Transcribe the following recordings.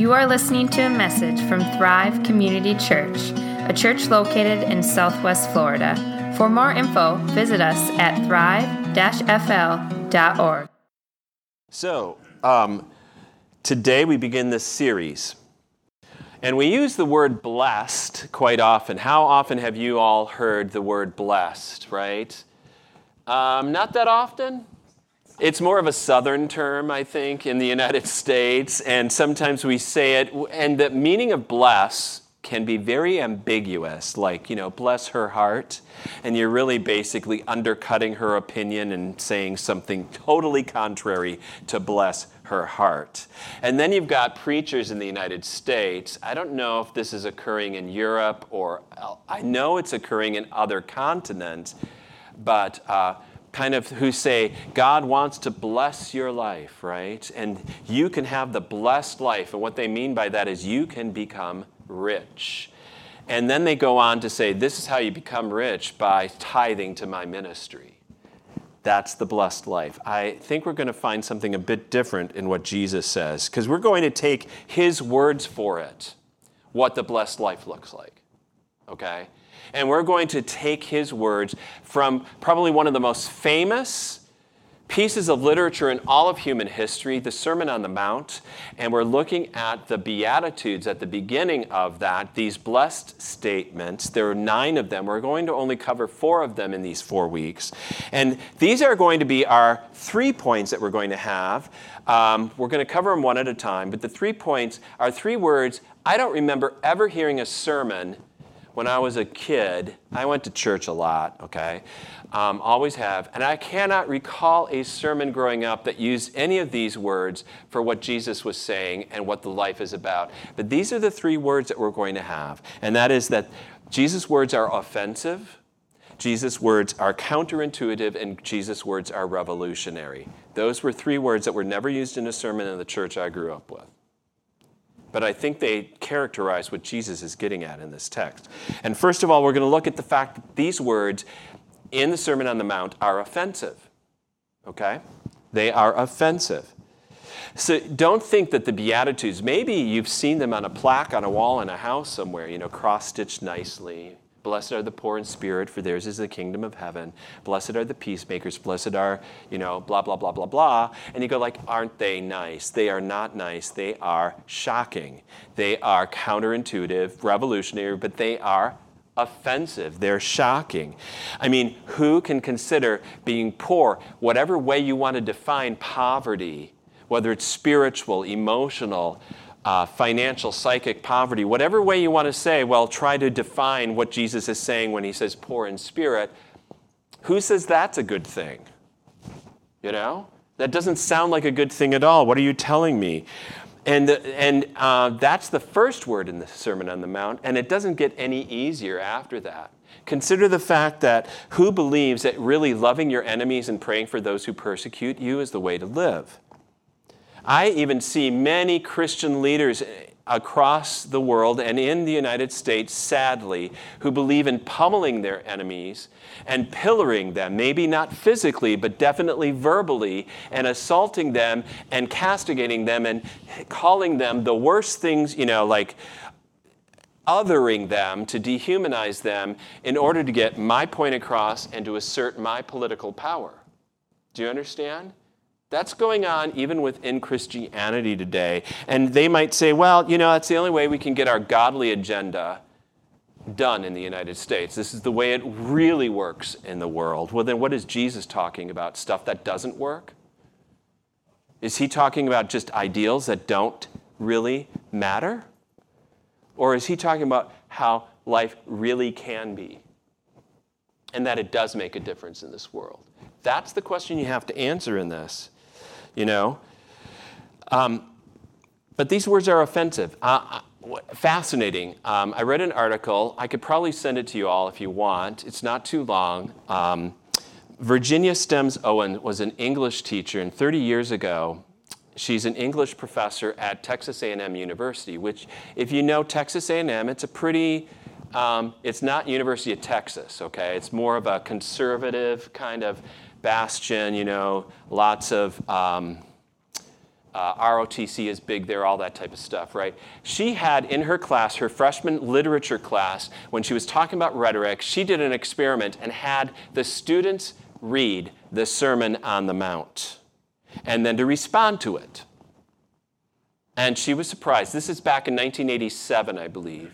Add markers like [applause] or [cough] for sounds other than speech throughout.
You are listening to a message from Thrive Community Church, a church located in Southwest Florida. For more info, visit us at thrive-fl.org. So, um, today we begin this series. And we use the word blessed quite often. How often have you all heard the word blessed, right? Um, not that often? It's more of a southern term, I think, in the United [laughs] States, and sometimes we say it, and the meaning of bless can be very ambiguous, like, you know, bless her heart, and you're really basically undercutting her opinion and saying something totally contrary to bless her heart. And then you've got preachers in the United States. I don't know if this is occurring in Europe or I know it's occurring in other continents, but uh, kind of who say, God wants to bless your life, right? And you can have the blessed life. And what they mean by that is you can become rich. And then they go on to say, This is how you become rich by tithing to my ministry. That's the blessed life. I think we're going to find something a bit different in what Jesus says, because we're going to take his words for it, what the blessed life looks like. Okay? And we're going to take his words from probably one of the most famous pieces of literature in all of human history, the Sermon on the Mount, and we're looking at the Beatitudes at the beginning of that, these blessed statements. There are nine of them. We're going to only cover four of them in these four weeks. And these are going to be our three points that we're going to have. Um, we're going to cover them one at a time, but the three points are three words. I don't remember ever hearing a sermon when I was a kid, I went to church a lot, okay? Um, always have. And I cannot recall a sermon growing up that used any of these words for what Jesus was saying and what the life is about. But these are the three words that we're going to have. And that is that Jesus' words are offensive, Jesus' words are counterintuitive, and Jesus' words are revolutionary. Those were three words that were never used in a sermon in the church I grew up with but I think they characterize what Jesus is getting at in this text. And first of all, we're going to look at the fact that these words in the Sermon on the Mount are offensive. Okay? They are offensive. So don't think that the Beatitudes, maybe you've seen them on a plaque on a wall in a house somewhere, you know, cross stitched nicely, Blessed are the poor in spirit, for theirs is the kingdom of heaven. Blessed are the peacemakers. Blessed are, you know, blah, blah, blah, blah, blah. And you go like, aren't they nice? They are not nice. They are shocking. They are counterintuitive, revolutionary, but they are offensive. They're shocking. I mean, who can consider being poor, whatever way you want to define poverty, whether it's spiritual, emotional, uh, financial, psychic poverty, whatever way you want to say, well, try to define what Jesus is saying when he says poor in spirit. Who says that's a good thing? You know? That doesn't sound like a good thing at all. What are you telling me? And, and uh, that's the first word in the Sermon on the Mount, and it doesn't get any easier after that. Consider the fact that who believes that really loving your enemies and praying for those who persecute you is the way to live? I even see many Christian leaders eh, across the world and in the United States, sadly, who believe in pummeling their enemies and pillaring them, maybe not physically, but definitely verbally, and assaulting them and castigating them and calling them the worst things, you know, like othering them to dehumanize them in order to get my point across and to assert my political power. Do you understand? That's going on even within Christianity today. And they might say, well, you know, that's the only way we can get our godly agenda done in the United States. This is the way it really works in the world. Well, then what is Jesus talking about? Stuff that doesn't work? Is he talking about just ideals that don't really matter? Or is he talking about how life really can be and that it does make a difference in this world? That's the question you have to answer in this you know? Um, but these words are offensive. Uh, uh, fascinating. Um, I read an article. I could probably send it to you all if you want. It's not too long. Um, Virginia Stem Owens was an English teacher, and 30 years ago, she's an English professor at Texas A&M University. Which, if you know Texas A&M, it's a pretty um, it's not University of Texas, okay? It's more of a conservative kind of bastion, you know, lots of um, uh, ROTC is big there, all that type of stuff, right? She had in her class, her freshman literature class, when she was talking about rhetoric, she did an experiment and had the students read the Sermon on the Mount and then to respond to it. And she was surprised. This is back in 1987, I believe.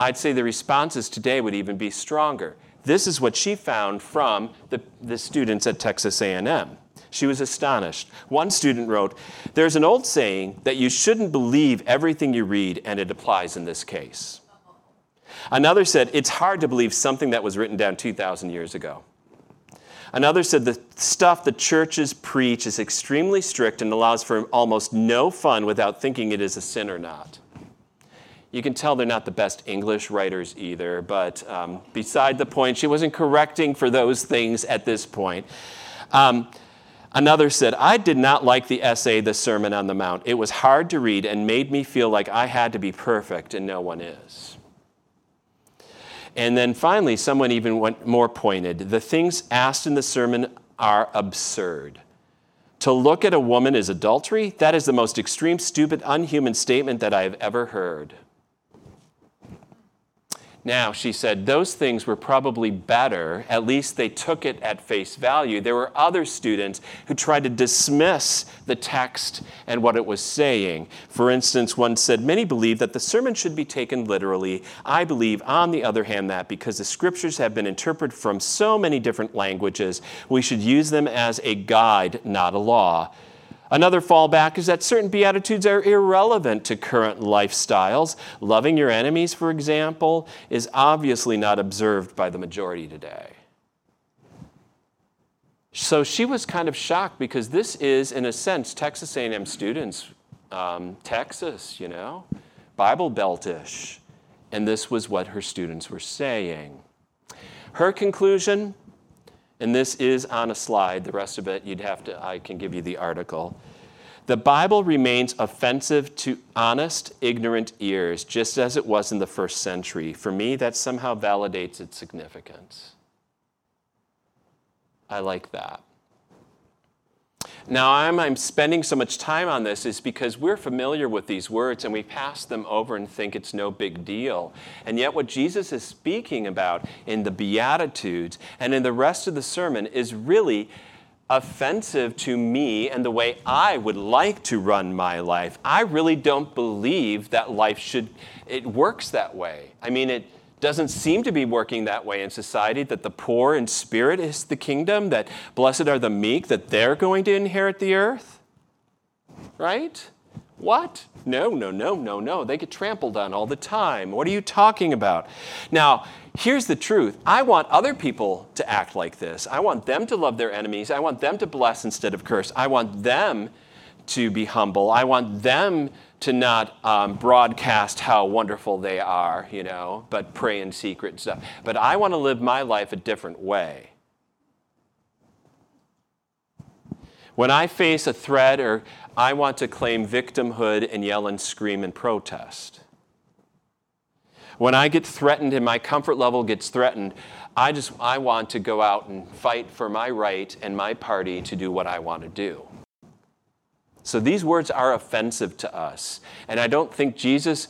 I'd say the responses today would even be stronger. This is what she found from the, the students at Texas A&M. She was astonished. One student wrote, There's an old saying that you shouldn't believe everything you read, and it applies in this case. Another said, It's hard to believe something that was written down 2,000 years ago. Another said, The stuff the churches preach is extremely strict and allows for almost no fun without thinking it is a sin or not. You can tell they're not the best English writers either, but um, beside the point, she wasn't correcting for those things at this point. Um, Another said, I did not like the essay, The Sermon on the Mount. It was hard to read and made me feel like I had to be perfect, and no one is. And then finally, someone even went more pointed. The things asked in the sermon are absurd. To look at a woman is adultery? That is the most extreme, stupid, unhuman statement that I have ever heard. Now, she said, those things were probably better. At least they took it at face value. There were other students who tried to dismiss the text and what it was saying. For instance, one said, Many believe that the sermon should be taken literally. I believe, on the other hand, that because the scriptures have been interpreted from so many different languages, we should use them as a guide, not a law. Another fallback is that certain Beatitudes are irrelevant to current lifestyles. Loving your enemies, for example, is obviously not observed by the majority today. So she was kind of shocked because this is, in a sense, Texas A&M students, um, Texas, you know, Bible Beltish, and this was what her students were saying. Her conclusion and this is on a slide. The rest of it, you'd have to, I can give you the article. The Bible remains offensive to honest, ignorant ears, just as it was in the first century. For me, that somehow validates its significance. I like that. Now, I'm, I'm spending so much time on this is because we're familiar with these words and we pass them over and think it's no big deal. And yet, what Jesus is speaking about in the Beatitudes and in the rest of the sermon is really offensive to me and the way I would like to run my life. I really don't believe that life should, it works that way. I mean, it doesn't seem to be working that way in society that the poor in spirit is the kingdom, that blessed are the meek, that they're going to inherit the earth. Right? What? No, no, no, no, no. They get trampled on all the time. What are you talking about? Now, here's the truth I want other people to act like this. I want them to love their enemies. I want them to bless instead of curse. I want them to be humble. I want them to not um, broadcast how wonderful they are, you know, but pray in secret and stuff. But I want to live my life a different way. When I face a threat or I want to claim victimhood and yell and scream and protest. When I get threatened and my comfort level gets threatened, I just I want to go out and fight for my right and my party to do what I want to do. So these words are offensive to us. And I don't think Jesus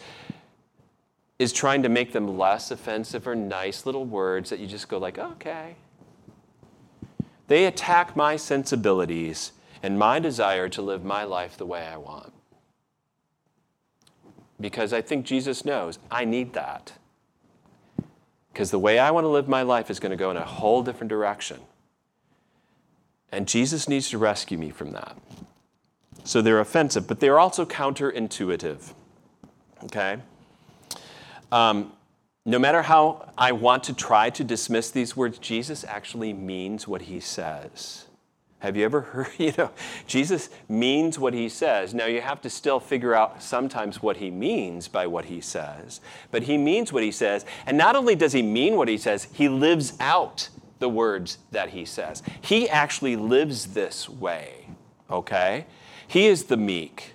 is trying to make them less offensive or nice little words that you just go like, okay. They attack my sensibilities and my desire to live my life the way I want. Because I think Jesus knows I need that. Because the way I want to live my life is going to go in a whole different direction. And Jesus needs to rescue me from that. So they're offensive, but they're also counterintuitive. Okay? Um, no matter how I want to try to dismiss these words, Jesus actually means what he says. Have you ever [laughs] heard, you know, Jesus means what he says. Now you have to still figure out sometimes what he means by what he says, but he means what he says. And not only does he mean what he says, he lives out the words that he says. He actually lives this way, okay? He is the meek,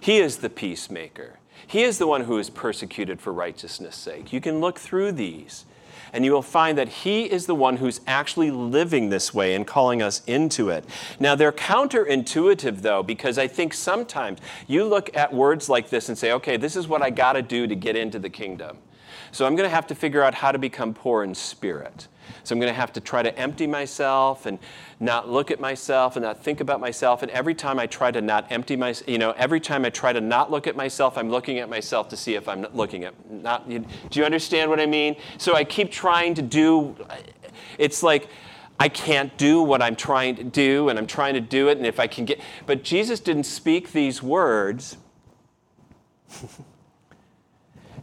He is the peacemaker, He is the one who is persecuted for righteousness' sake. You can look through these. And you will find that He is the one who's actually living this way and calling us into it. Now, they're counterintuitive, though, because I think sometimes you look at words like this and say, okay, this is what I got to do to get into the kingdom. So I'm going to have to figure out how to become poor in spirit. So I'm going to have to try to empty myself and not look at myself and not think about myself. And every time I try to not empty myself, you know, every time I try to not look at myself, I'm looking at myself to see if I'm looking at not. Do you understand what I mean? So I keep trying to do. It's like I can't do what I'm trying to do, and I'm trying to do it, and if I can get. But Jesus didn't speak these words. [laughs]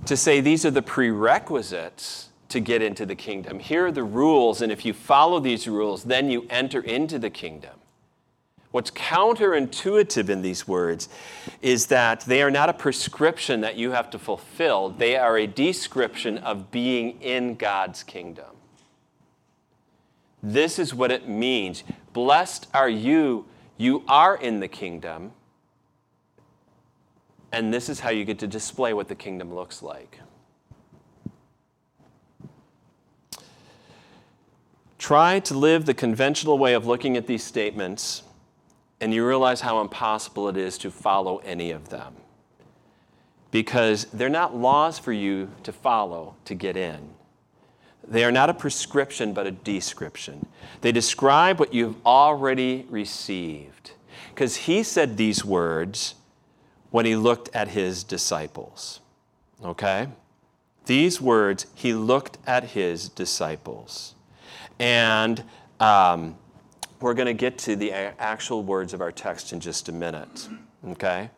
to say these are the prerequisites to get into the kingdom. Here are the rules, and if you follow these rules, then you enter into the kingdom. What's counterintuitive in these words is that they are not a prescription that you have to fulfill, they are a description of being in God's kingdom. This is what it means. Blessed are you, you are in the kingdom. And this is how you get to display what the kingdom looks like. Try to live the conventional way of looking at these statements, and you realize how impossible it is to follow any of them. Because they're not laws for you to follow to get in. They are not a prescription, but a description. They describe what you've already received. Because he said these words when he looked at his disciples. Okay? These words, he looked at his disciples. And um, we're going to get to the actual words of our text in just a minute. Okay?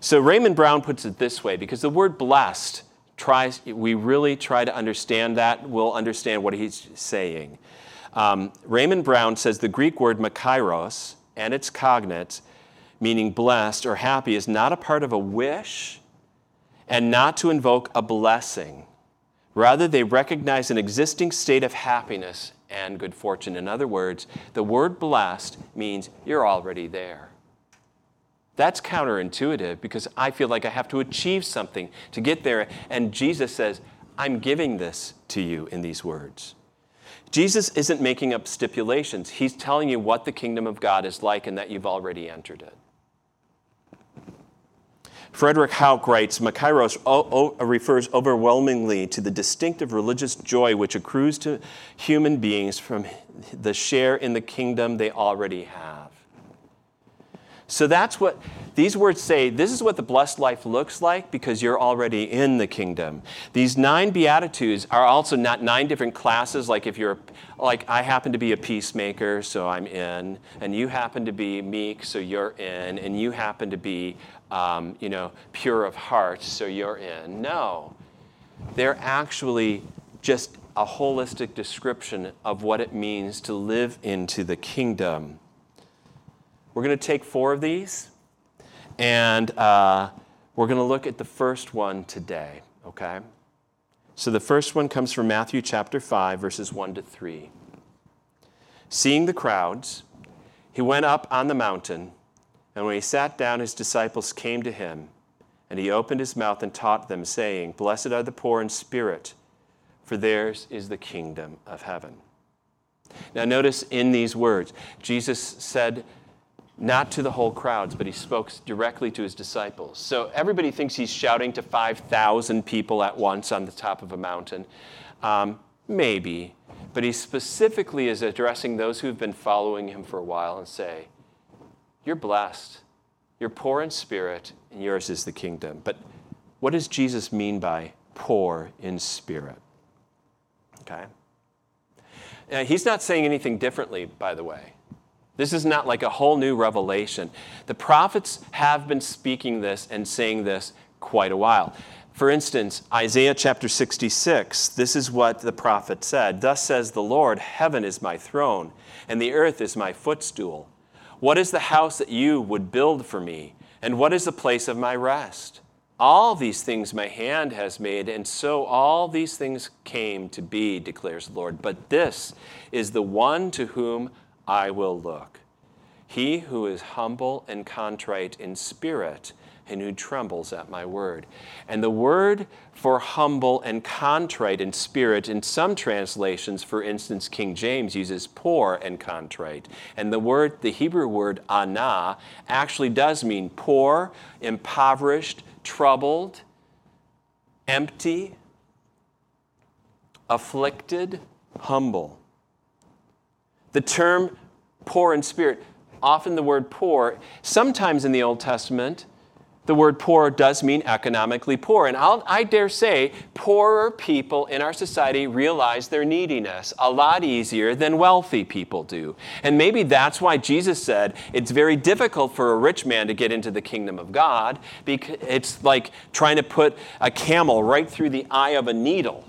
So Raymond Brown puts it this way because the word blessed tries, we really try to understand that, we'll understand what he's saying. Um, Raymond Brown says the Greek word makarios and its cognate, meaning blessed or happy, is not a part of a wish and not to invoke a blessing. Rather, they recognize an existing state of happiness and good fortune. In other words, the word blessed means you're already there. That's counterintuitive because I feel like I have to achieve something to get there. And Jesus says, I'm giving this to you in these words. Jesus isn't making up stipulations, He's telling you what the kingdom of God is like and that you've already entered it. Frederick Hauck writes Makarios o- o- refers overwhelmingly to the distinctive religious joy which accrues to human beings from the share in the kingdom they already have. So that's what these words say. This is what the blessed life looks like because you're already in the kingdom. These nine beatitudes are also not nine different classes. Like if you're, like I happen to be a peacemaker, so I'm in, and you happen to be meek, so you're in, and you happen to be um, you know, pure of heart, so you're in. No. They're actually just a holistic description of what it means to live into the kingdom. We're going to take four of these, and uh, we're going to look at the first one today, okay? So the first one comes from Matthew chapter 5, verses 1 to 3. Seeing the crowds, he went up on the mountain. And when he sat down, his disciples came to him, and he opened his mouth and taught them, saying, Blessed are the poor in spirit, for theirs is the kingdom of heaven. Now, notice in these words, Jesus said, not to the whole crowds, but he spoke directly to his disciples. So everybody thinks he's shouting to 5,000 people at once on the top of a mountain. Um, maybe. But he specifically is addressing those who've been following him for a while and say, you're blessed. You're poor in spirit, and yours is the kingdom. But what does Jesus mean by poor in spirit? Okay? Now, he's not saying anything differently, by the way. This is not like a whole new revelation. The prophets have been speaking this and saying this quite a while. For instance, Isaiah chapter 66, this is what the prophet said Thus says the Lord, Heaven is my throne, and the earth is my footstool. What is the house that you would build for me? And what is the place of my rest? All these things my hand has made, and so all these things came to be, declares the Lord. But this is the one to whom I will look. He who is humble and contrite in spirit, and who trembles at my word. And the word for humble and contrite in spirit, in some translations, for instance, King James uses poor and contrite. And the word, the Hebrew word ana, actually does mean poor, impoverished, troubled, empty, afflicted, humble. The term poor in spirit, often the word poor, sometimes in the Old Testament, the word poor does mean economically poor. And I'll, i dare say, poorer people in our society realize their neediness a lot easier than wealthy people do. And maybe that's why Jesus said it's very difficult for a rich man to get into the kingdom of God. Because it's like trying to put a camel right through the eye of a needle.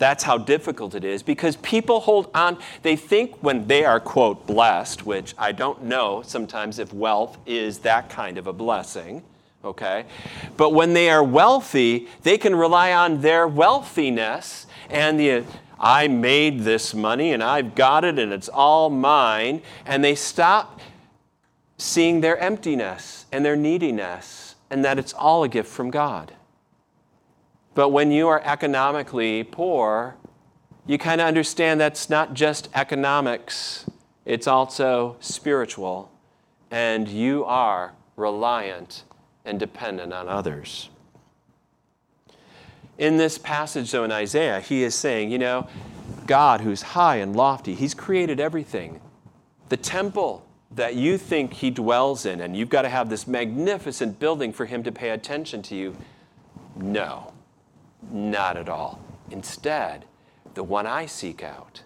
That's how difficult it is because people hold on. They think when they are, quote, blessed, which I don't know sometimes if wealth is that kind of a blessing, okay? But when they are wealthy, they can rely on their wealthiness and the, I made this money and I've got it and it's all mine. And they stop seeing their emptiness and their neediness and that it's all a gift from God. But when you are economically poor, you kind of understand that's not just economics, it's also spiritual. And you are reliant and dependent on others. In this passage, though, in Isaiah, he is saying, you know, God, who's high and lofty, he's created everything. The temple that you think he dwells in, and you've got to have this magnificent building for him to pay attention to you. No. Not at all. Instead, the one I seek out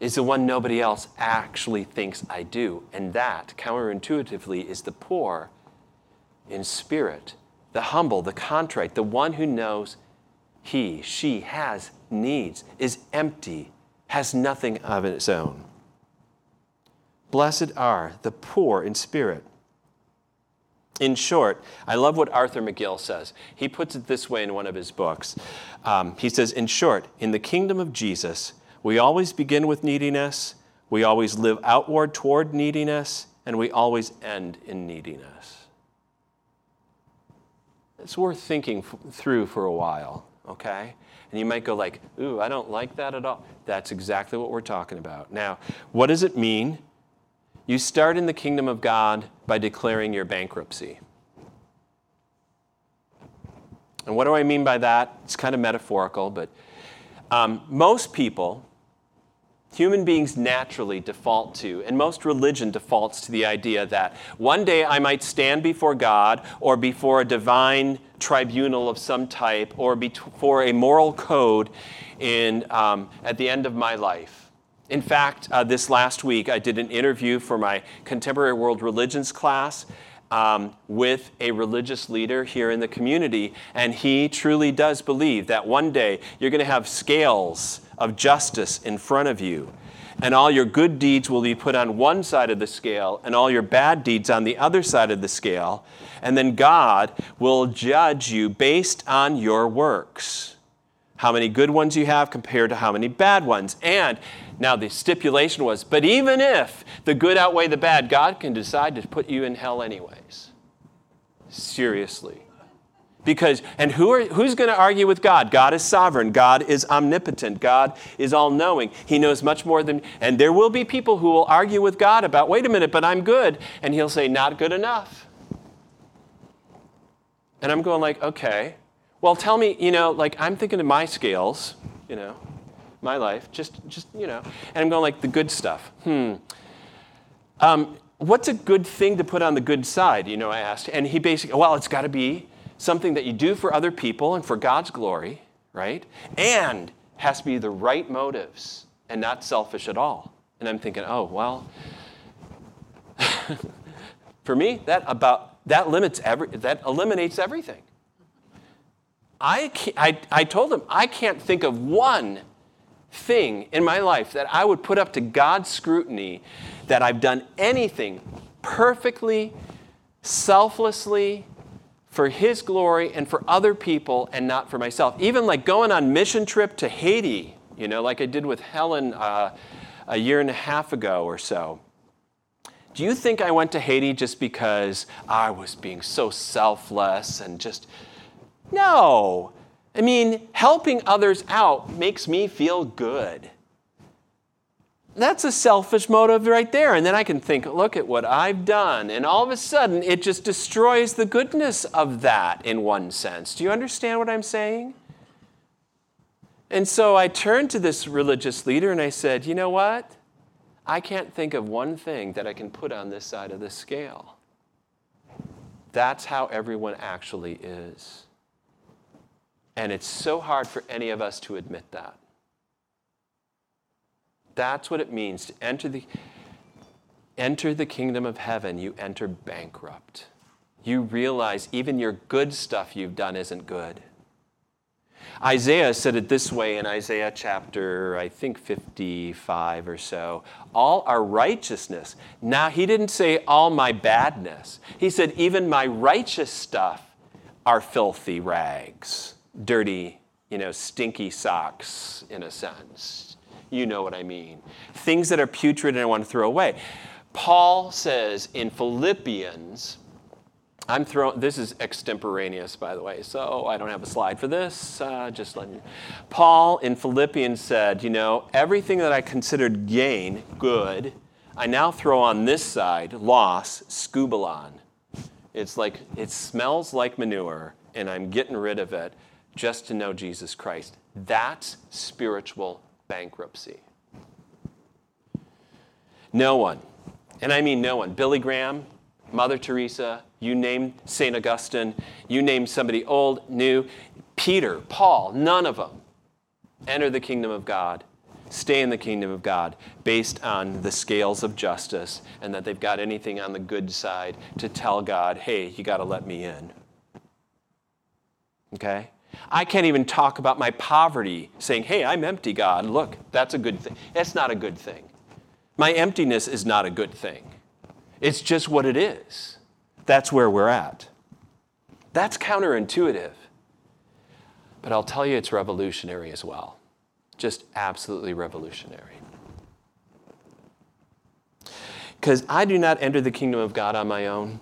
is the one nobody else actually thinks I do. And that, counterintuitively, is the poor in spirit, the humble, the contrite, the one who knows he, she has needs, is empty, has nothing of its own. Blessed are the poor in spirit in short, I love what Arthur McGill says. He puts it this way in one of his books. Um, he says, In short, in the kingdom of Jesus, we always begin with neediness, we always live outward toward neediness, and we always end in neediness. It's worth thinking f- through for a while, okay? And you might go like, "Ooh, I don't like that at all." That's exactly what we're talking about. Now, what does it mean you start in the kingdom of God by declaring your bankruptcy. And what do I mean by that? It's kind of metaphorical, but um, most people, human beings naturally default to, and most religion defaults to the idea that one day I might stand before God or before a divine tribunal of some type or before a moral code in, um, at the end of my life. In fact, uh, this last week, I did an interview for my Contemporary World Religions class um, with a religious leader here in the community, and he truly does believe that one day you're going to have scales of justice in front of you, and all your good deeds will be put on one side of the scale, and all your bad deeds on the other side of the scale, and then God will judge you based on your works. How many good ones you have compared to how many bad ones. And now, the stipulation was, but even if the good outweigh the bad, God can decide to put you in hell anyways. Seriously. Because, and who are, who's going to argue with God? God is sovereign. God is omnipotent. God is all knowing. He knows much more than, and there will be people who will argue with God about, wait a minute, but I'm good. And he'll say, not good enough. And I'm going, like, okay. Well, tell me, you know, like, I'm thinking of my scales, you know, my life, just, just you know. And I'm going like the good stuff. Hmm. Um, what's a good thing to put on the good side? You know, I asked. And he basically, well, it's got to be something that you do for other people and for God's glory, right? And has to be the right motives and not selfish at all. And I'm thinking, oh, well, [laughs] for me, that about that limits every that eliminates everything. I, I, I told him I can't think of one thing in my life that I would put up to God's scrutiny that I've done anything perfectly, selflessly, for His glory and for other people and not for myself. Even like going on mission trip to Haiti, you know, like I did with Helen uh, a year and a half ago or so. Do you think I went to Haiti just because I was being so selfless and just. No. I mean, helping others out makes me feel good. That's a selfish motive right there. And then I can think, look at what I've done. And all of a sudden, it just destroys the goodness of that in one sense. Do you understand what I'm saying? And so I turned to this religious leader and I said, you know what? I can't think of one thing that I can put on this side of the scale. That's how everyone actually is. And it's so hard for any of us to admit that. That's what it means to enter the, enter the kingdom of heaven. You enter bankrupt. You realize even your good stuff you've done isn't good. Isaiah said it this way in Isaiah chapter, I think 55 or so. All our righteousness. Now, he didn't say all my badness. He said even my righteous stuff are filthy rags, dirty, you know, stinky socks in a sense. You know what I mean. Things that are putrid and I want to throw away. Paul says in Philippians, I'm throwing, this is extemporaneous, by the way, so I don't have a slide for this. Uh, just letting you. Paul in Philippians said, You know, everything that I considered gain, good, I now throw on this side, loss, skubalon. It's like, it smells like manure, and I'm getting rid of it just to know Jesus Christ. That's spiritual bankruptcy. No one, and I mean no one, Billy Graham, Mother Teresa, you name St. Augustine, you name somebody old, new, Peter, Paul, none of them enter the kingdom of God, stay in the kingdom of God based on the scales of justice and that they've got anything on the good side to tell God, hey, you got to let me in. Okay? I can't even talk about my poverty, saying, hey, I'm empty, God. Look, that's a good thing. That's not a good thing. My emptiness is not a good thing. It's just what it is. That's where we're at. That's counterintuitive. But I'll tell you, it's revolutionary as well. Just absolutely revolutionary. Because I do not enter the kingdom of God on my own.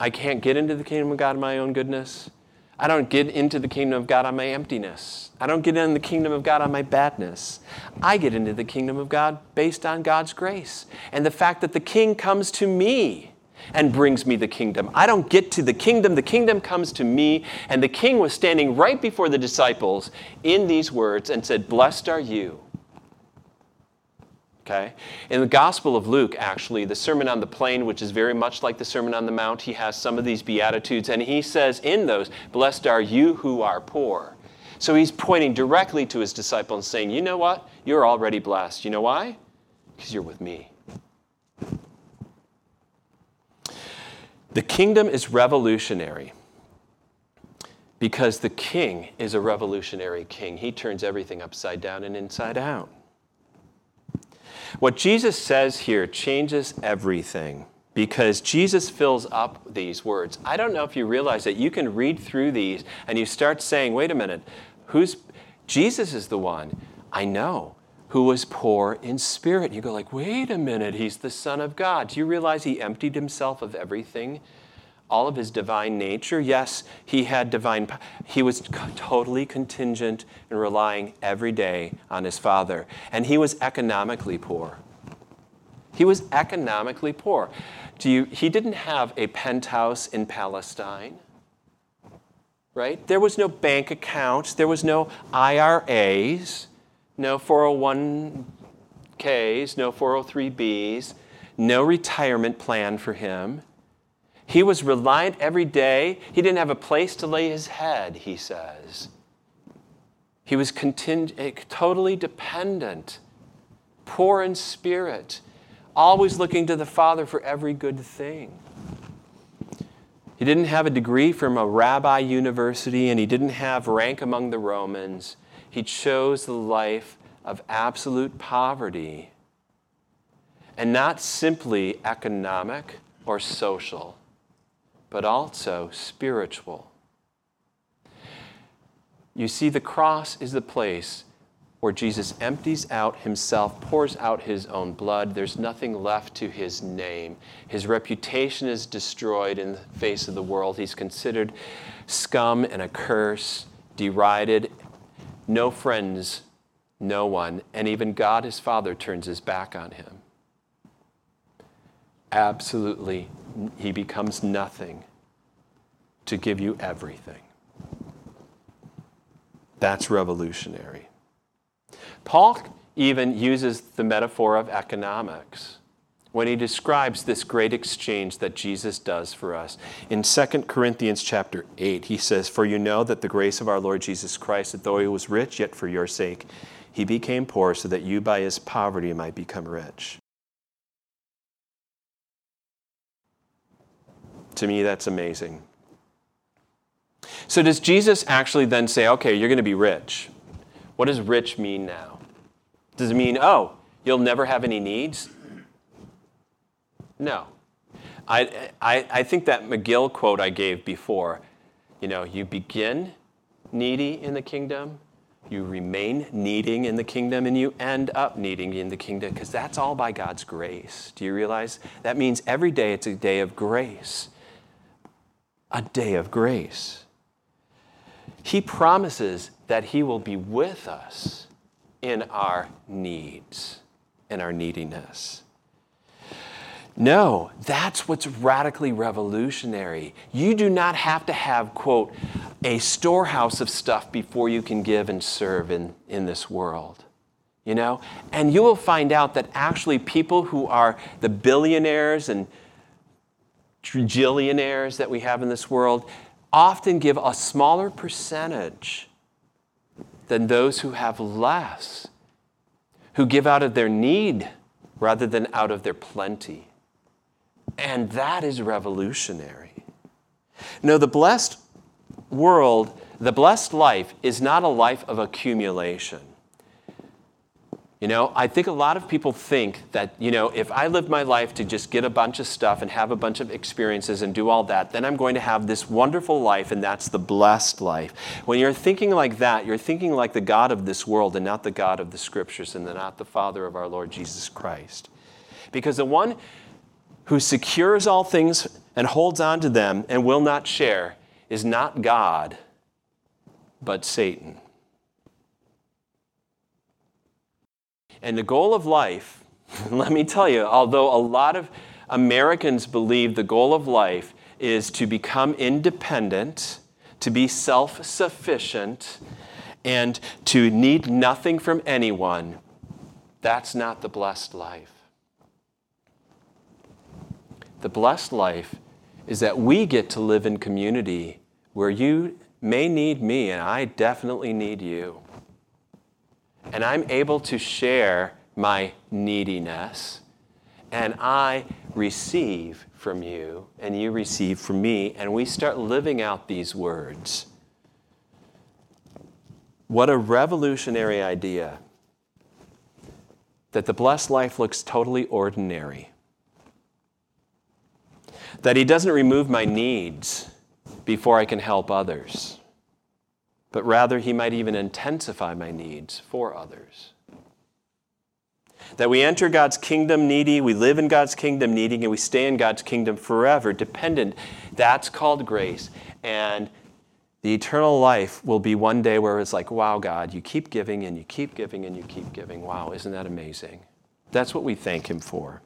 I can't get into the kingdom of God in my own goodness. I don't get into the kingdom of God on my emptiness. I don't get into the kingdom of God on my badness. I get into the kingdom of God based on God's grace and the fact that the king comes to me and brings me the kingdom. I don't get to the kingdom, the kingdom comes to me. And the king was standing right before the disciples in these words and said, Blessed are you Okay? In the Gospel of Luke, actually, the Sermon on the Plain, which is very much like the Sermon on the Mount, he has some of these Beatitudes, and he says in those, Blessed are you who are poor. So he's pointing directly to his disciples and saying, You know what? You're already blessed. You know why? Because you're with me. The kingdom is revolutionary because the king is a revolutionary king. He turns everything upside down and inside out. What Jesus says here changes everything because Jesus fills up these words. I don't know if you realize that you can read through these and you start saying, wait a minute, who's Jesus is the one I know who was poor in spirit. You go like, wait a minute, he's the Son of God. Do you realize he emptied himself of everything all of his divine nature. Yes, he had divine he was totally contingent and relying every day on his father. And he was economically poor. He was economically poor. Do you, he didn't have a penthouse in Palestine. Right? There was no bank accounts, there was no IRAs, no 401ks, no 403bs, no retirement plan for him. He was reliant every day. He didn't have a place to lay his head, he says. He was conting- eh, totally dependent, poor in spirit, always looking to the Father for every good thing. He didn't have a degree from a rabbi university and he didn't have rank among the Romans. He chose the life of absolute poverty and not simply economic or social but also spiritual. You see, the cross is the place where Jesus empties out himself, pours out his own blood. There's nothing left to his name. His reputation is destroyed in the face of the world. He's considered scum and a curse, derided, no friends, no one, and even God his Father turns his back on him. Absolutely, he becomes nothing to give you everything. That's revolutionary. Paul even uses the metaphor of economics when he describes this great exchange that Jesus does for us. In 2 Corinthians chapter 8, he says, For you know that the grace of our Lord Jesus Christ, that though he was rich, yet for your sake he became poor, so that you by his poverty might become rich. To me, that's amazing. So, does Jesus actually then say, okay, you're going to be rich? What does rich mean now? Does it mean, oh, you'll never have any needs? No. I, I, I think that McGill quote I gave before, you know, you begin needy in the kingdom, you remain needing in the kingdom, and you end up needing in the kingdom because that's all by God's grace. Do you realize? That means every day it's a day of grace. A day of grace. He promises that He will be with us in our needs, in our neediness. No, that's what's radically revolutionary. You do not have to have, quote, a storehouse of stuff before you can give and serve in, in this world. You know? And you will find out that actually people who are the billionaires and trillionaires that we have in this world, often give a smaller percentage than those who have less, who give out of their need rather than out of their plenty. And that is revolutionary. No, the blessed world, the blessed life, is not a life of accumulation. You know, I think a lot of people think that, you know, if I live my life to just get a bunch of stuff and have a bunch of experiences and do all that, then I'm going to have this wonderful life and that's the blessed life. When you're thinking like that, you're thinking like the God of this world and not the God of the scriptures and not the Father of our Lord Jesus Christ. Because the one who secures all things and holds on to them and will not share is not God, but Satan. And the goal of life, [laughs] let me tell you, although a lot of Americans believe the goal of life is to become independent, to be self sufficient, and to need nothing from anyone, that's not the blessed life. The blessed life is that we get to live in community where you may need me and I definitely need you and I'm able to share my neediness, and I receive from you, and you receive from me, and we start living out these words. What a revolutionary idea that the blessed life looks totally ordinary. That He doesn't remove my needs before I can help others but rather he might even intensify my needs for others. That we enter God's kingdom needy, we live in God's kingdom needing, and we stay in God's kingdom forever, dependent. That's called grace. And the eternal life will be one day where it's like, wow, God, you keep giving and you keep giving and you keep giving. Wow, isn't that amazing? That's what we thank Him for.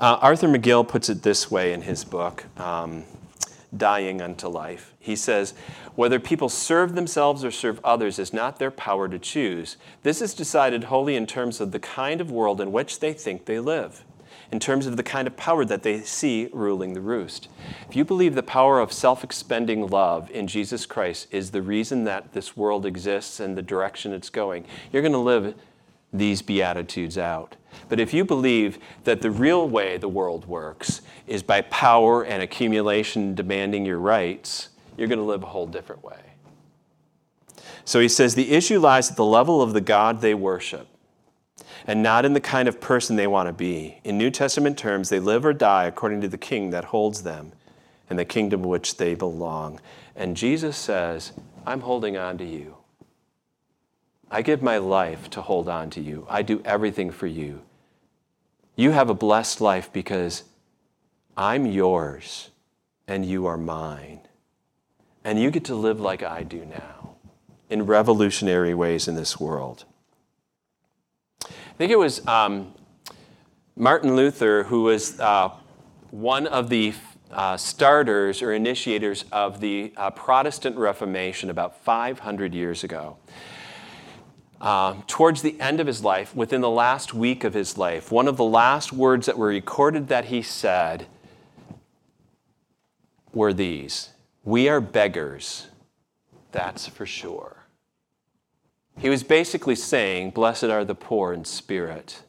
Uh, Arthur McGill puts it this way in his book. Um, dying unto life. He says, Whether people serve themselves or serve others is not their power to choose. This is decided wholly in terms of the kind of world in which they think they live, in terms of the kind of power that they see ruling the roost. If you believe the power of self expending love in Jesus Christ is the reason that this world exists and the direction it's going, you're going to live these Beatitudes out. But if you believe that the real way the world works is by power and accumulation demanding your rights, you're going to live a whole different way. So he says the issue lies at the level of the God they worship and not in the kind of person they want to be. In New Testament terms, they live or die according to the king that holds them and the kingdom which they belong. And Jesus says, I'm holding on to you. I give my life to hold on to you. I do everything for you. You have a blessed life because I'm yours and you are mine. And you get to live like I do now in revolutionary ways in this world. I think it was um, Martin Luther who was uh, one of the uh, starters or initiators of the uh, Protestant Reformation about 500 years ago. Uh, towards the end of his life, within the last week of his life, one of the last words that were recorded that he said were these We are beggars, that's for sure. He was basically saying, Blessed are the poor in spirit.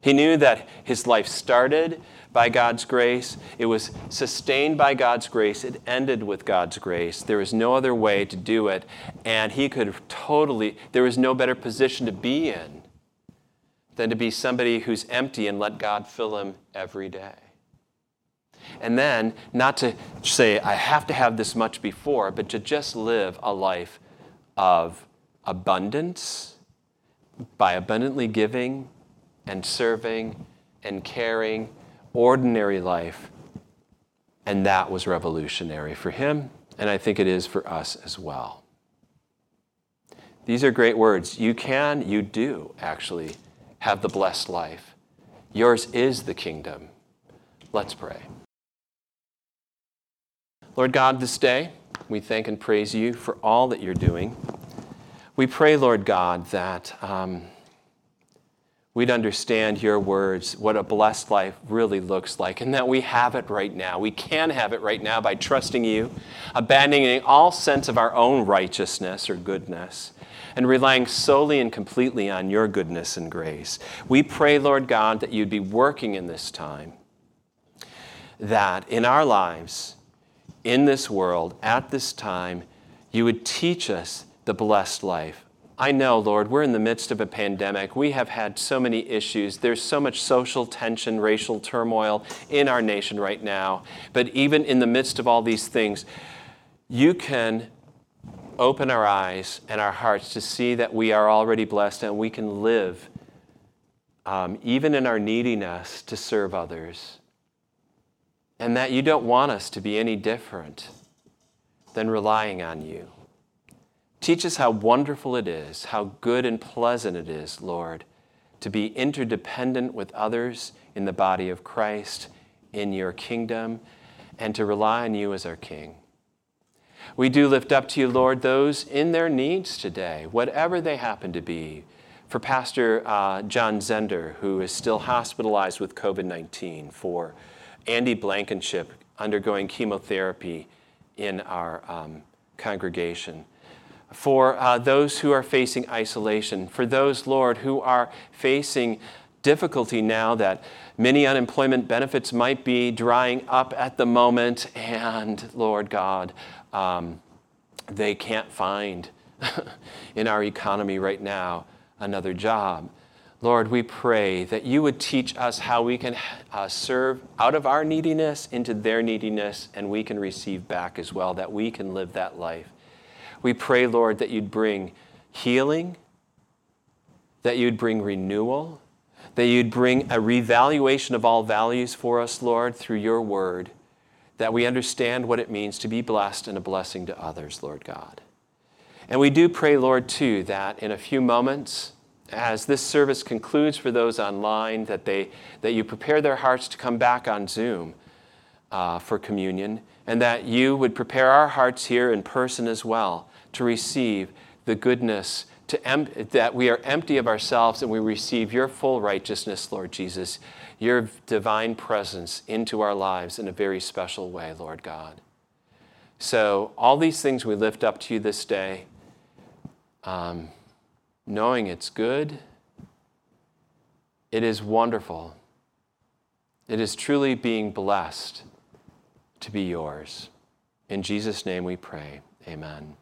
He knew that his life started by God's grace, it was sustained by God's grace, it ended with God's grace. There was no other way to do it, and he could totally, there was no better position to be in than to be somebody who's empty and let God fill him every day. And then, not to say, I have to have this much before, but to just live a life of abundance by abundantly giving and serving and caring, ordinary life. And that was revolutionary for him, and I think it is for us as well. These are great words. You can, you do actually have the blessed life. Yours is the kingdom. Let's pray. Lord God, this day, we thank and praise you for all that you're doing. We pray, Lord God, that. Um, we'd understand your words, what a blessed life really looks like, and that we have it right now. We can have it right now by trusting you, abandoning all sense of our own righteousness or goodness, and relying solely and completely on your goodness and grace. We pray, Lord God, that you'd be working in this time, that in our lives, in this world, at this time, you would teach us the blessed life I know, Lord, we're in the midst of a pandemic. We have had so many issues. There's so much social tension, racial turmoil in our nation right now. But even in the midst of all these things, you can open our eyes and our hearts to see that we are already blessed and we can live, um, even in our neediness, to serve others. And that you don't want us to be any different than relying on you. Teach us how wonderful it is, how good and pleasant it is, Lord, to be interdependent with others in the body of Christ, in your kingdom, and to rely on you as our King. We do lift up to you, Lord, those in their needs today, whatever they happen to be. For Pastor uh, John Zender, who is still hospitalized with COVID 19, for Andy Blankenship undergoing chemotherapy in our um, congregation for uh, those who are facing isolation, for those, Lord, who are facing difficulty now that many unemployment benefits might be drying up at the moment, and Lord God, um, they can't find [laughs] in our economy right now another job. Lord, we pray that you would teach us how we can uh, serve out of our neediness into their neediness, and we can receive back as well, that we can live that life. We pray, Lord, that you'd bring healing, that you'd bring renewal, that you'd bring a revaluation of all values for us, Lord, through your word, that we understand what it means to be blessed and a blessing to others, Lord God. And we do pray, Lord, too, that in a few moments, as this service concludes for those online, that, they, that you prepare their hearts to come back on Zoom uh, for communion, and that you would prepare our hearts here in person as well to receive the goodness, em- that we are empty of ourselves and we receive your full righteousness, Lord Jesus, your divine presence into our lives in a very special way, Lord God. So, all these things we lift up to you this day, um, knowing it's good, it is wonderful. It is truly being blessed to be yours. In Jesus' name we pray. Amen.